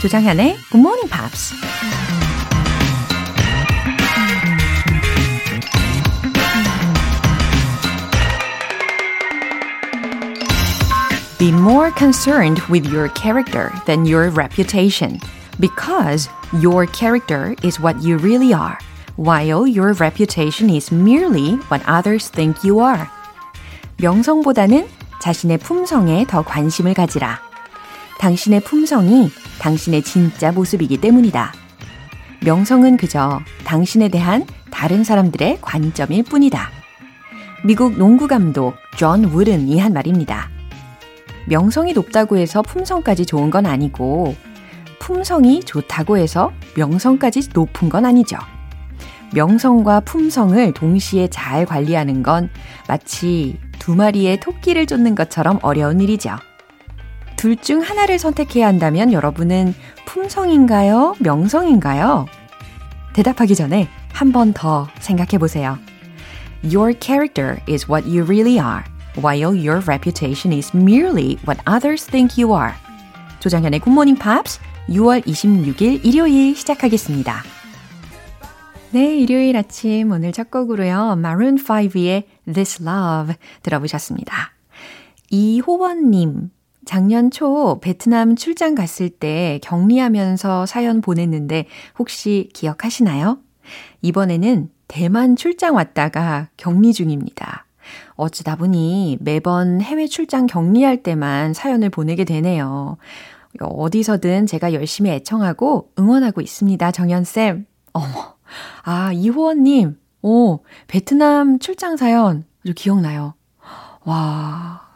조장현의 Good Morning Pops. Be more concerned with your character than your reputation because your character is what you really are, while your reputation is merely what others think you are. 명성보다는 자신의 품성에 더 관심을 가지라. 당신의 품성이 당신의 진짜 모습이기 때문이다. 명성은 그저 당신에 대한 다른 사람들의 관점일 뿐이다. 미국 농구 감독 존 우든이 한 말입니다. 명성이 높다고 해서 품성까지 좋은 건 아니고, 품성이 좋다고 해서 명성까지 높은 건 아니죠. 명성과 품성을 동시에 잘 관리하는 건 마치 두 마리의 토끼를 쫓는 것처럼 어려운 일이죠. 둘 중 하나를 선택해야 한다면 여러분은 품성인가요? 명성인가요? 대답하기 전에 한 번 더 생각해 보세요. Your character is what you really are. while your reputation is merely what others think you are. 조장현의 굿모닝 팝스 6월 26일 일요일 시작하겠습니다. 네, 일요일 아침 오늘 첫 곡으로요. Maroon 5의 This Love 들어보셨습니다. 이호원님, 작년 초 베트남 출장 갔을 때 격리하면서 사연 보냈는데 혹시 기억하시나요? 이번에는 대만 출장 왔다가 격리 중입니다. 어찌다 보니 매번 해외 출장 격리할 때만 사연을 보내게 되네요. 어디서든 제가 열심히 애청하고 응원하고 있습니다. 정연쌤. 어머. 아, 이호원님. 오, 베트남 출장 사연 아주 기억나요. 와.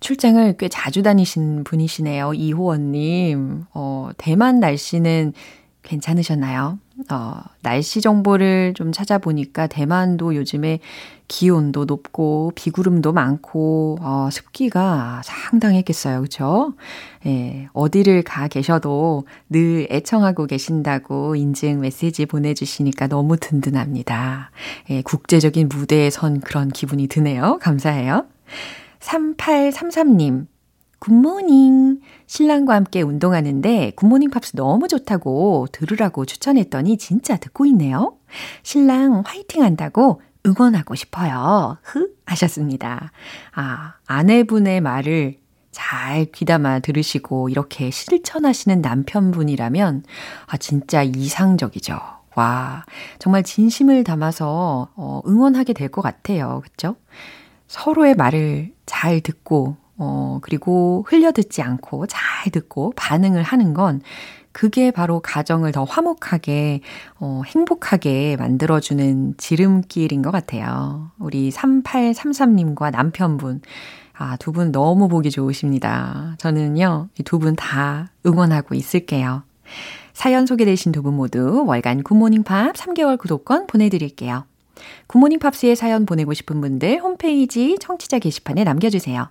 출장을 꽤 자주 다니신 분이시네요. 이호원님. 어, 대만 날씨는 괜찮으셨나요? 어, 날씨 정보를 좀 찾아보니까 대만도 요즘에 기온도 높고 비구름도 많고 어, 습기가 상당했겠어요. 그쵸? 예, 어디를 가 계셔도 늘 애청하고 계신다고 인증 메시지 보내 주시니까 너무 든든합니다. 예, 국제적인 무대에 선 그런 기분이 드네요. 감사해요. 3833님, Good morning. 신랑과 함께 운동하는데 굿모닝 팝스 너무 좋다고 들으라고 추천했더니 진짜 듣고 있네요. 신랑 화이팅 한다고 응원하고 싶어요. 흐 하셨습니다. 아, 아내분의 말을 잘 귀담아 들으시고 이렇게 실천하시는 남편분이라면 아 진짜 이상적이죠. 와, 정말 진심을 담아서 어, 응원하게 될 것 같아요. 그렇죠? 서로의 말을 잘 듣고 어, 그리고 흘려듣지 않고 잘 듣고 반응을 하는 건 그게 바로 가정을 더 화목하게, 어, 행복하게 만들어주는 지름길인 것 같아요. 우리 3833님과 남편분. 아, 두 분 너무 보기 좋으십니다. 저는요, 이 두 분 다 응원하고 있을게요. 사연 소개되신 두 분 모두 월간 굿모닝 팝스 3개월 구독권 보내드릴게요. 굿모닝 팝스의 사연 보내고 싶은 분들 홈페이지 청취자 게시판에 남겨주세요.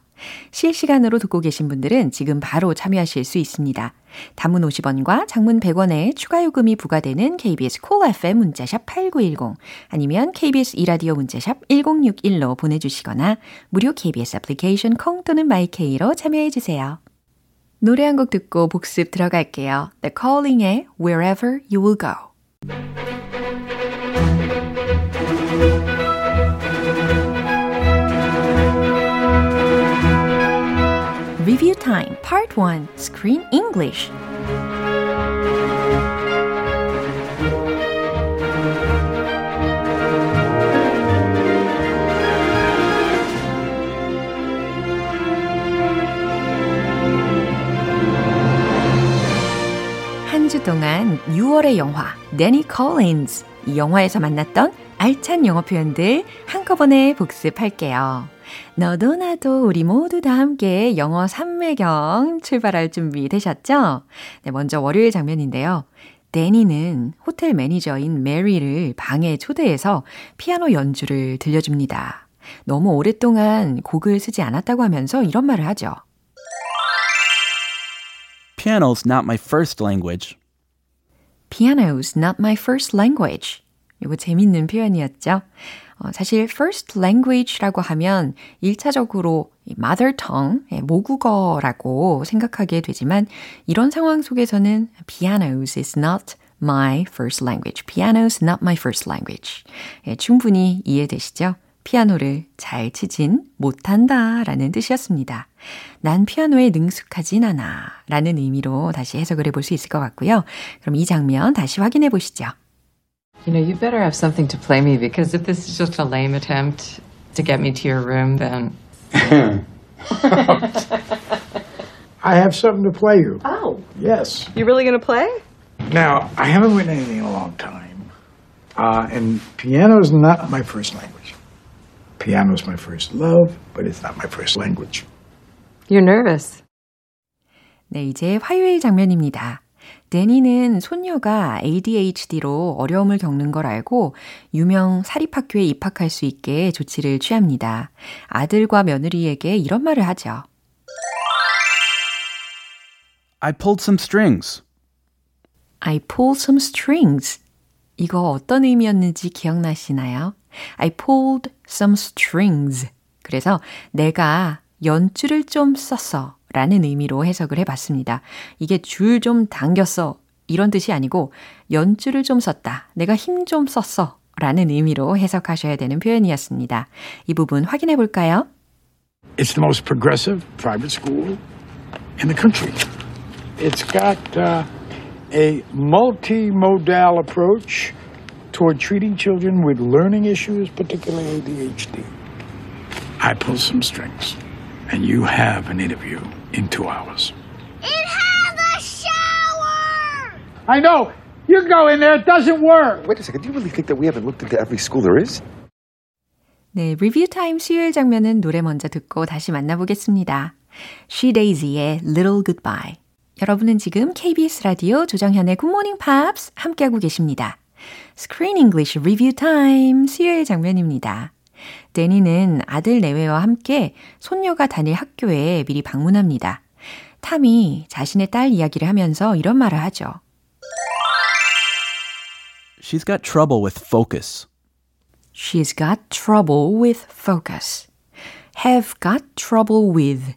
실시간으로 듣고 계신 분들은 지금 바로 참여하실 수 있습니다. 단문 50원과 장문 100원의 추가 요금이 부과되는 KBS 쿨 FM 문자샵 8910 아니면 KBS 2라디오 문자샵 1061로 보내주시거나 무료 KBS 애플리케이션 콩 또는 마이케이로 참여해 주세요. 노래 한 곡 듣고 복습 들어갈게요. The Calling의 Wherever You Will Go Review Time Part 1 Screen English 한 주 동안 6월의 영화 데니 콜린즈 이 영화에서 만났던 알찬 영어 표현들 한꺼번에 복습할게요. 너도 나도 우리 모두 다 함께 영어 삼매경 출발할 준비 되셨죠? 네, 먼저 월요일 장면인데요. 데니는 호텔 매니저인 메리를 방에 초대해서 피아노 연주를 들려줍니다. 너무 오랫동안 곡을 쓰지 않았다고 하면서 이런 말을 하죠. Piano's not my first language. Piano's not my first language. 이거 재밌는 표현이었죠. 어, 사실 first language라고 하면 1차적으로 mother tongue, 모국어라고 생각하게 되지만 이런 상황 속에서는 pianos is not my first language. piano is not my first language. 예, 충분히 이해되시죠? 피아노를 잘 치진 못한다 라는 뜻이었습니다. 난 피아노에 능숙하진 않아 라는 의미로 다시 해석을 해볼 수 있을 것 같고요. 그럼 이 장면 다시 확인해 보시죠. You know, you better have something to play me because if this is just a lame attempt to get me to your room, then. I have something to play you. Oh, Yes. you really gonna play? Now, I haven't written anything in a long time. Uh, and piano is not my first language. Piano is my first love, but it's not my first language. You're nervous. 네, 이제 화요일 장면입니다. 데니는 손녀가 ADHD로 어려움을 겪는 걸 알고 유명 사립학교에 입학할 수 있게 조치를 취합니다. 아들과 며느리에게 이런 말을 하죠. I pulled some strings. I pulled some strings. 이거 어떤 의미였는지 기억나시나요? I pulled some strings. 그래서 내가 연줄을 좀 썼어. 라는 의미로 해석을 해봤습니다. 이게 줄 좀 당겼어. 이런 뜻이 아니고 연줄을 좀 썼다. 내가 힘 좀 썼어. 라는 의미로 해석하셔야 되는 표현이었습니다. 이 부분 확인해 볼까요? It's the most progressive private school in the country. It's got uh, a multimodal approach toward treating children with learning issues, particularly ADHD. I pull some strings, and you have an interview in two hours. It has a shower! I know. You go in there, it doesn't work. Wait a second. Do you really think that we haven't looked into every school there is? 네, 리뷰 타임 수요일 장면은 노래 먼저 듣고 다시 만나보겠습니다. She Daisy의 Little Goodbye. 여러분은 지금 KBS 라디오 조정현의 Good Morning Pops 함께하고 계십니다. Screen English Review Time 수요일 장면입니다. 데니는 아들 내외와 함께 손녀가 다닐 학교에 미리 방문합니다. 탐이 자신의 딸 이야기를 하면서 이런 말을 하죠. She's got trouble with focus. She's got trouble with focus. have got trouble with.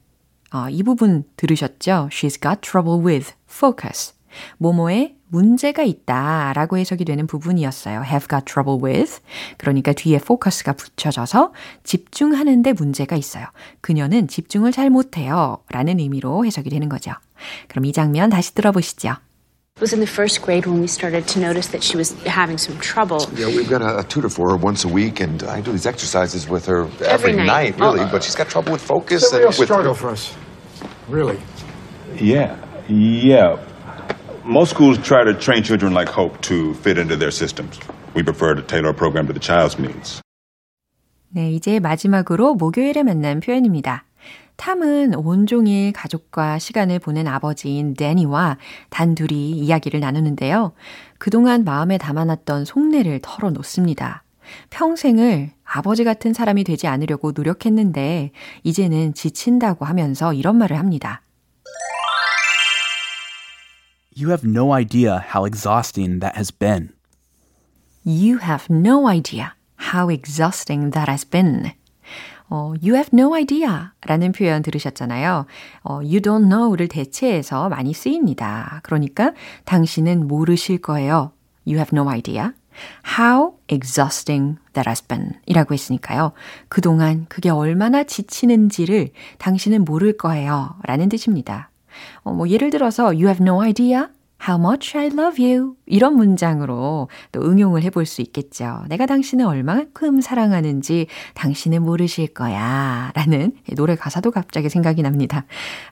아, 이 부분 들으셨죠? She's got trouble with focus. 뭐뭐에 문제가 있다 라고 해석이 되는 부분이었어요. have got trouble with. 그러니까 뒤에 focus가 붙여져서 집중하는데 문제가 있어요. 그녀는 집중을 잘 못해요. 라는 의미로 해석이 되는 거죠. 그럼 이 장면 다시 들어보시죠. It was in the first grade when we started to notice that she was having some trouble. Yeah, we've got a, a tutor for her once a week, and I do these exercises with her Every every, night. night, really. but she's got trouble with focus It's a and real with struggle for us. Really. Yeah, yeah. Most schools try to train children like Hope to fit into their systems. We prefer to tailor a program to the child's needs. 네, 이제 마지막으로 목요일에 만난 표현입니다. 탐은 온종일 가족과 시간을 보낸 아버지인 데니와 단둘이 이야기를 나누는데요. 그동안 마음에 담아놨던 속내를 털어놓습니다. 평생을 아버지 같은 사람이 되지 않으려고 노력했는데 이제는 지친다고 하면서 이런 말을 합니다. You have no idea how exhausting that has been. You have no idea how exhausting that has been. 어, you have no idea 라는 표현 들으셨잖아요. 어, you don't know를 대체해서 많이 쓰입니다. 그러니까 당신은 모르실 거예요. You have no idea. How exhausting that has been 이라고 했으니까요. 그동안 그게 얼마나 지치는지를 당신은 모를 거예요. 라는 뜻입니다. 어, 뭐 예를 들어서 you have no idea how much I love you 이런 문장으로 또 응용을 해볼 수 있겠죠. 내가 당신을 얼마만큼 사랑하는지 당신은 모르실 거야 라는 노래 가사도 갑자기 생각이 납니다.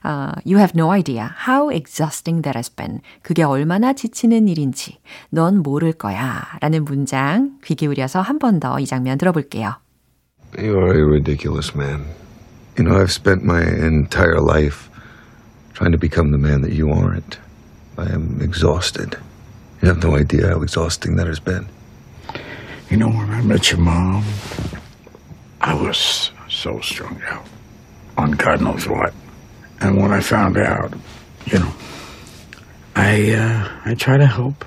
Uh, you have no idea how exhausting that has been. 그게 얼마나 지치는 일인지 넌 모를 거야 라는 문장 귀 기울여서 한 번 더 이 장면 들어볼게요. You are a ridiculous man. You know, I've spent my entire life trying to become the man that you aren't. I am exhausted. You have no idea how exhausting that has been. You know, when I met your mom, I was so strung out on God knows what. And when I found out, you know, I uh, I try to help,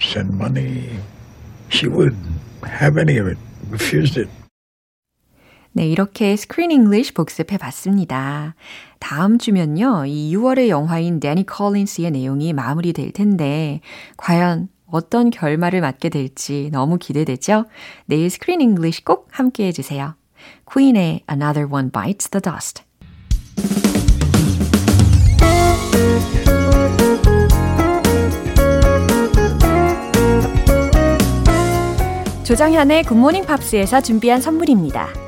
send money. She wouldn't have any of it, refused it. 네, 이렇게 스크린 잉글리쉬 복습해 봤습니다. 다음 주면요, 이 6월의 영화인 데니 컬린스의 내용이 마무리될 텐데, 과연 어떤 결말을 맞게 될지 너무 기대되죠? 내일 Screen English 꼭 함께 해주세요. 퀸의 Another One Bites the Dust. 조정현의 굿모닝 팝스에서 준비한 선물입니다.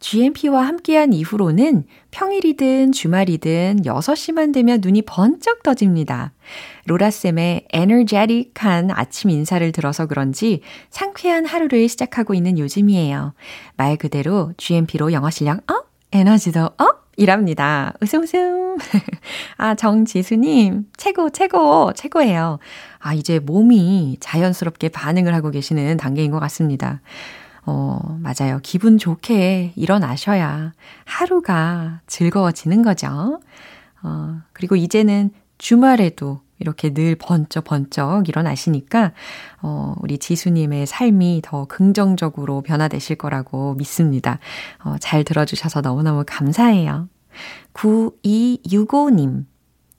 GMP와 함께한 이후로는 평일이든 주말이든 6시만 되면 눈이 번쩍 떠집니다. 로라쌤의 에너제틱한 아침 인사를 들어서 그런지 상쾌한 하루를 시작하고 있는 요즘이에요. 말 그대로 GMP로 영어 실력 up, 에너지도 up! 이랍니다. 웃음 웃음. 아, 정지수님, 최고, 최고, 최고예요. 아, 이제 몸이 자연스럽게 반응을 하고 계시는 단계인 것 같습니다. 어, 맞아요. 기분 좋게 일어나셔야 하루가 즐거워지는 거죠. 어, 그리고 이제는 주말에도 이렇게 늘 번쩍번쩍 일어나시니까, 어, 우리 지수님의 삶이 더 긍정적으로 변화되실 거라고 믿습니다. 어, 잘 들어주셔서 너무너무 감사해요. 9265님,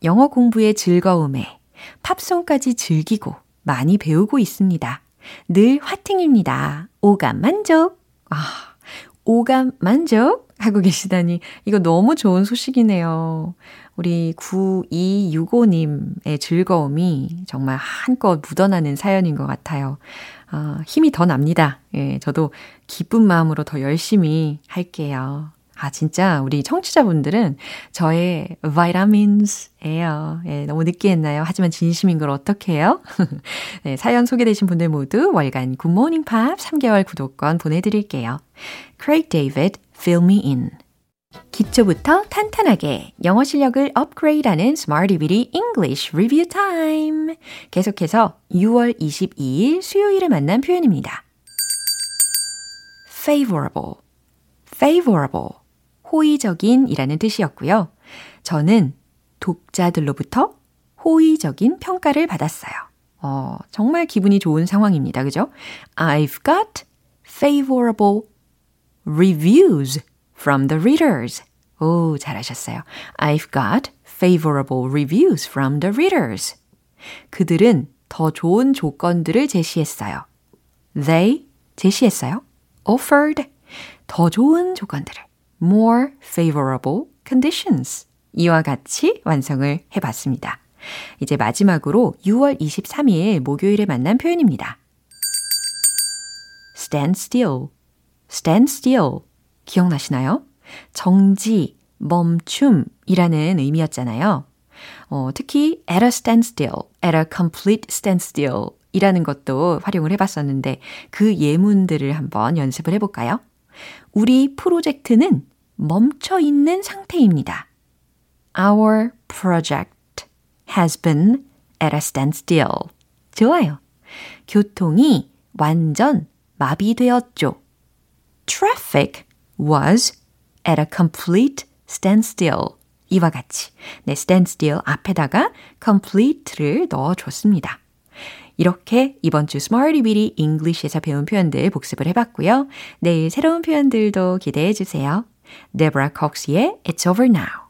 영어 공부의 즐거움에 팝송까지 즐기고 많이 배우고 있습니다. 늘 화팅입니다. 오감 만족. 아, 오감 만족? 하고 계시다니, 이거 너무 좋은 소식이네요. 우리 9265님의 즐거움이 정말 한껏 묻어나는 사연인 것 같아요. 어, 힘이 더 납니다. 예, 저도 기쁜 마음으로 더 열심히 할게요. 아, 진짜 우리 청취자분들은 저의 vitamins예요. 예, 너무 늦게 했나요? 하지만 진심인 걸 어떻게 해요? 네, 사연 소개되신 분들 모두 월간 굿모닝 팝 3개월 구독권 보내드릴게요. Craig David, Fill Me In. 기초부터 탄탄하게 영어 실력을 업그레이드하는 Bitty English Review Time. 계속해서 6월 22일 수요일에 만난 표현입니다. favorable, favorable. 호의적인 이라는 뜻이었고요. 저는 독자들로부터 호의적인 평가를 받았어요. 어, 정말 기분이 좋은 상황입니다. 그죠? I've got favorable reviews from the readers. 오, 잘하셨어요. I've got favorable reviews from the readers. 그들은 더 좋은 조건들을 제시했어요. They 제시했어요. offered 더 좋은 조건들을. More favorable conditions. 이와 같이 완성을 해봤습니다. 이제 마지막으로 6월 23일 목요일에 만난 표현입니다. stand still, stand still. 기억나시나요? 정지, 멈춤이라는 의미였잖아요. 어, 특히 at a standstill, at a complete standstill 이라는 것도 활용을 해봤었는데 그 예문들을 한번 연습을 해볼까요? 우리 프로젝트는 멈춰 있는 상태입니다. Our project has been at a standstill. 좋아요. 교통이 완전 마비되었죠. Traffic was at a complete standstill. 이와 같이 네, standstill 앞에다가 complete를 넣어줬습니다. 이렇게 이번 주 Smarty Bitty English에서 배운 표현들 복습을 해봤고요. 내일 새로운 표현들도 기대해 주세요. Deborah Cox의 It's Over Now.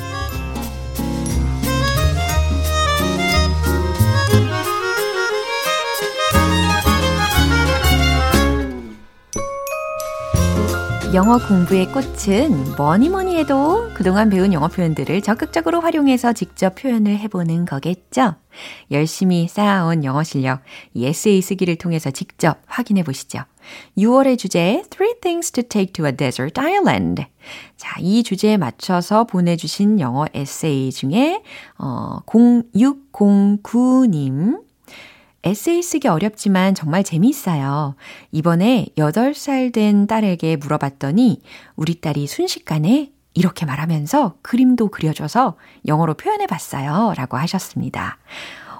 영어 공부의 꽃은 뭐니 뭐니 해도 그동안 배운 영어 표현들을 적극적으로 활용해서 직접 표현을 해보는 거겠죠? 열심히 쌓아온 영어 실력, 이 에세이 쓰기를 통해서 직접 확인해 보시죠. 6월의 주제, Three Things to Take to a Desert Island. 자, 이 주제에 맞춰서 보내주신 영어 에세이 중에, 어, 0609님, 에세이 쓰기 어렵지만 정말 재미있어요. 이번에 8살 된 딸에게 물어봤더니 우리 딸이 순식간에 이렇게 말하면서 그림도 그려줘서 영어로 표현해 봤어요. 라고 하셨습니다.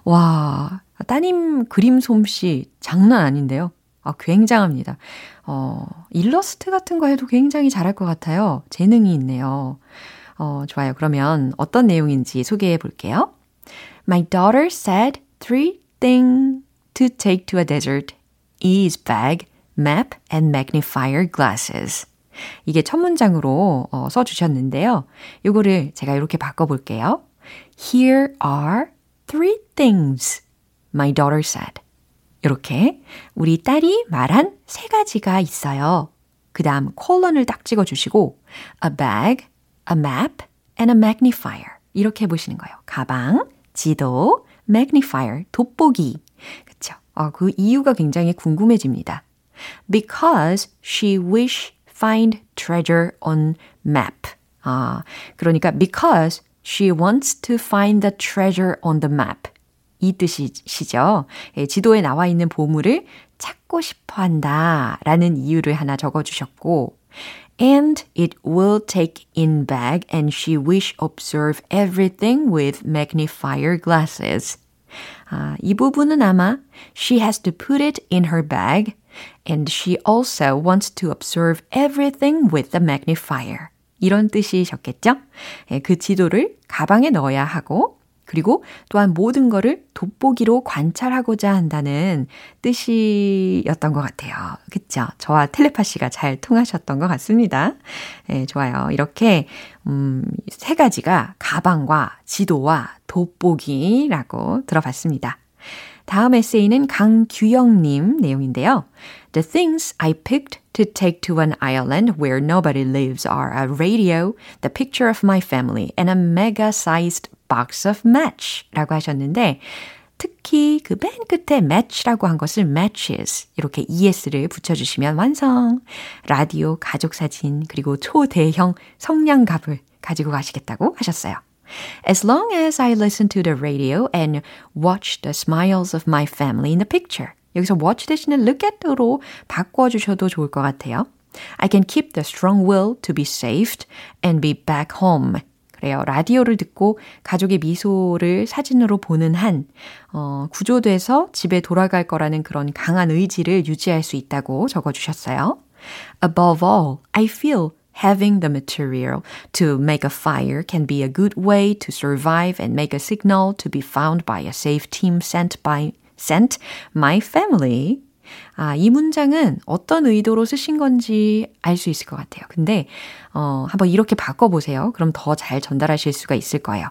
와, 따님 그림 솜씨 장난 아닌데요. 아, 굉장합니다. 어, 일러스트 같은 거 해도 굉장히 잘할 것 같아요. 재능이 있네요. 어, 좋아요. 그러면 어떤 내용인지 소개해 볼게요. My daughter said three thing to take to a desert is bag, map, and magnifier glasses. 이게 첫 문장으로 어, 써주셨는데요. 요거를 제가 이렇게 바꿔볼게요. Here are three things my daughter said. 이렇게 우리 딸이 말한 세 가지가 있어요. 그 다음 콜런을 딱 찍어주시고 a bag, a map, and a magnifier 이렇게 해보시는 거예요. 가방, 지도, magnifier, 돋보기. 그쵸? 어, 그 이유가 굉장히 궁금해집니다. Because she wish find treasure on map. 아, 그러니까 because she wants to find the treasure on the map. 이 뜻이시죠? 예, 지도에 나와 있는 보물을 찾고 싶어 한다 라는 이유를 하나 적어 주셨고, and it will take in bag and she wish observe everything with magnifier glasses. 아, 이 부분은 아마 she has to put it in her bag and she also wants to observe everything with the magnifier. 이런 뜻이셨겠죠? 예, 그 지도를 가방에 넣어야 하고 그리고 또한 모든 거를 돋보기로 관찰하고자 한다는 뜻이었던 것 같아요. 그쵸? 저와 텔레파시가 잘 통하셨던 것 같습니다. 네, 좋아요. 이렇게, 음, 세 가지가 가방과 지도와 돋보기라고 들어봤습니다. 다음 에세이는 강규영님 내용인데요. The things I picked to take to an island where nobody lives are a radio, the picture of my family, and a mega-sized box of match 라고 하셨는데, 특히 그 맨 끝에 match라고 한 것을 matches 이렇게 es를 붙여주시면 완성. 라디오, 가족 사진, 그리고 초대형 성냥갑을 가지고 가시겠다고 하셨어요. As long as I listen to the radio and watch the smiles of my family in the picture. 여기서 watch 대신에 look at로 바꿔주셔도 좋을 것 같아요. I can keep the strong will to be saved and be back home. 그래요. 라디오를 듣고 가족의 미소를 사진으로 보는 한, 어, 구조돼서 집에 돌아갈 거라는 그런 강한 의지를 유지할 수 있다고 적어주셨어요. Above all, I feel having the material to make a fire can be a good way to survive and make a signal to be found by a safe team sent by sent my family. 아, 이 문장은 어떤 의도로 쓰신 건지 알 수 있을 것 같아요. 근데, 어, 한번 이렇게 바꿔보세요. 그럼 더 잘 전달하실 수가 있을 거예요.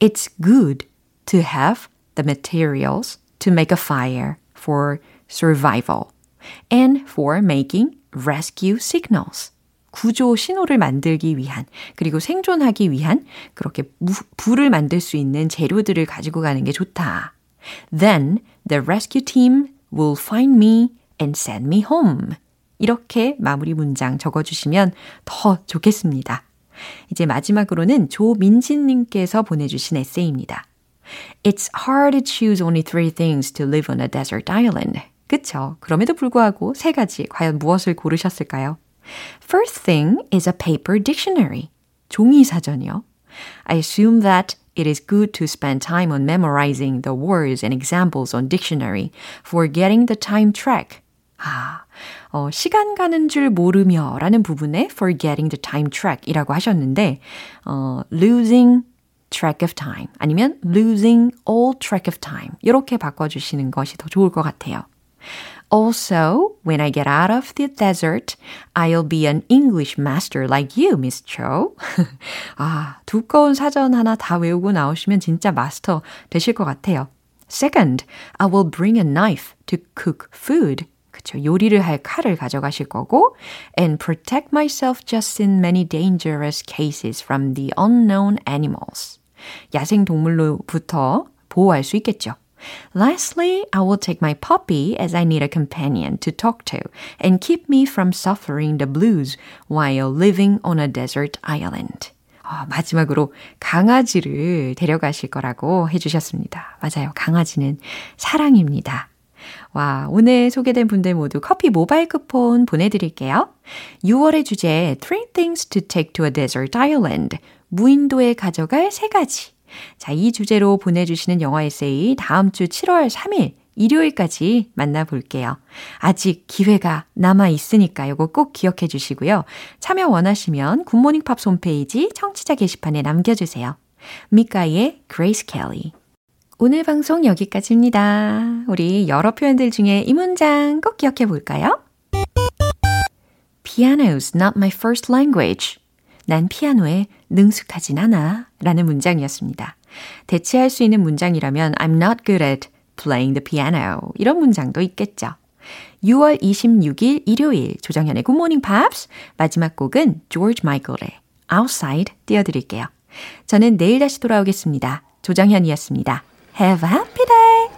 It's good to have the materials to make a fire for survival and for making rescue signals. 구조 신호를 만들기 위한, 그리고 생존하기 위한 그렇게 무, 불을 만들 수 있는 재료들을 가지고 가는 게 좋다. Then the rescue team will find me and send me home. 이렇게 마무리 문장 적어주시면 더 좋겠습니다. 이제 마지막으로는 조민진님께서 보내주신 에세이입니다. It's hard to choose only three things to live on a desert island. 그쵸? 그럼에도 불구하고 세 가지 과연 무엇을 고르셨을까요? First thing is a paper dictionary. 종이 사전이요. I assume that it is good to spend time on memorizing the words and examples on dictionary for getting the time track. 아, 어, 시간 가는 줄 모르며 라는 부분에 forgetting the time track 이라고 하셨는데, 어, losing track of time 아니면 losing all track of time 이렇게 바꿔주시는 것이 더 좋을 것 같아요. Also, when I get out of the desert, I'll be an English master like you, Miss Cho. 아, 두꺼운 사전 하나 다 외우고 나오시면 진짜 마스터 되실 것 같아요. Second, I will bring a knife to cook food. 그쵸. 요리를 할 칼을 가져가실 거고 and protect myself just in many dangerous cases from the unknown animals. 야생 동물로부터 보호할 수 있겠죠. Lastly, I will take my puppy as I need a companion to talk to and keep me from suffering the blues while living on a desert island. 어, 마지막으로 강아지를 데려가실 거라고 해주셨습니다. 맞아요. 강아지는 사랑입니다. 와, 오늘 소개된 분들 모두 커피 모바일 쿠폰 보내드릴게요. 6월의 주제, Three Things to Take to a Desert Island. 무인도에 가져갈 세 가지. 자, 이 주제로 보내주시는 영어 에세이 다음 주 7월 3일 일요일까지 만나볼게요. 아직 기회가 남아 있으니까 이거 꼭 기억해 주시고요. 참여 원하시면 굿모닝 팝스 홈페이지 청취자 게시판에 남겨주세요. 미카의 Grace Kelly. 오늘 방송 여기까지입니다. 우리 여러 표현들 중에 이 문장 꼭 기억해 볼까요? Piano's not my first language. 난 피아노에 능숙하진 않아. 라는 문장이었습니다. 대체할 수 있는 문장이라면 I'm not good at playing the piano. 이런 문장도 있겠죠. 6월 26일 일요일 조정현의 Good Morning Pops 마지막 곡은 George Michael의 Outside 띄워드릴게요. 저는 내일 다시 돌아오겠습니다. 조정현이었습니다. Have a happy day!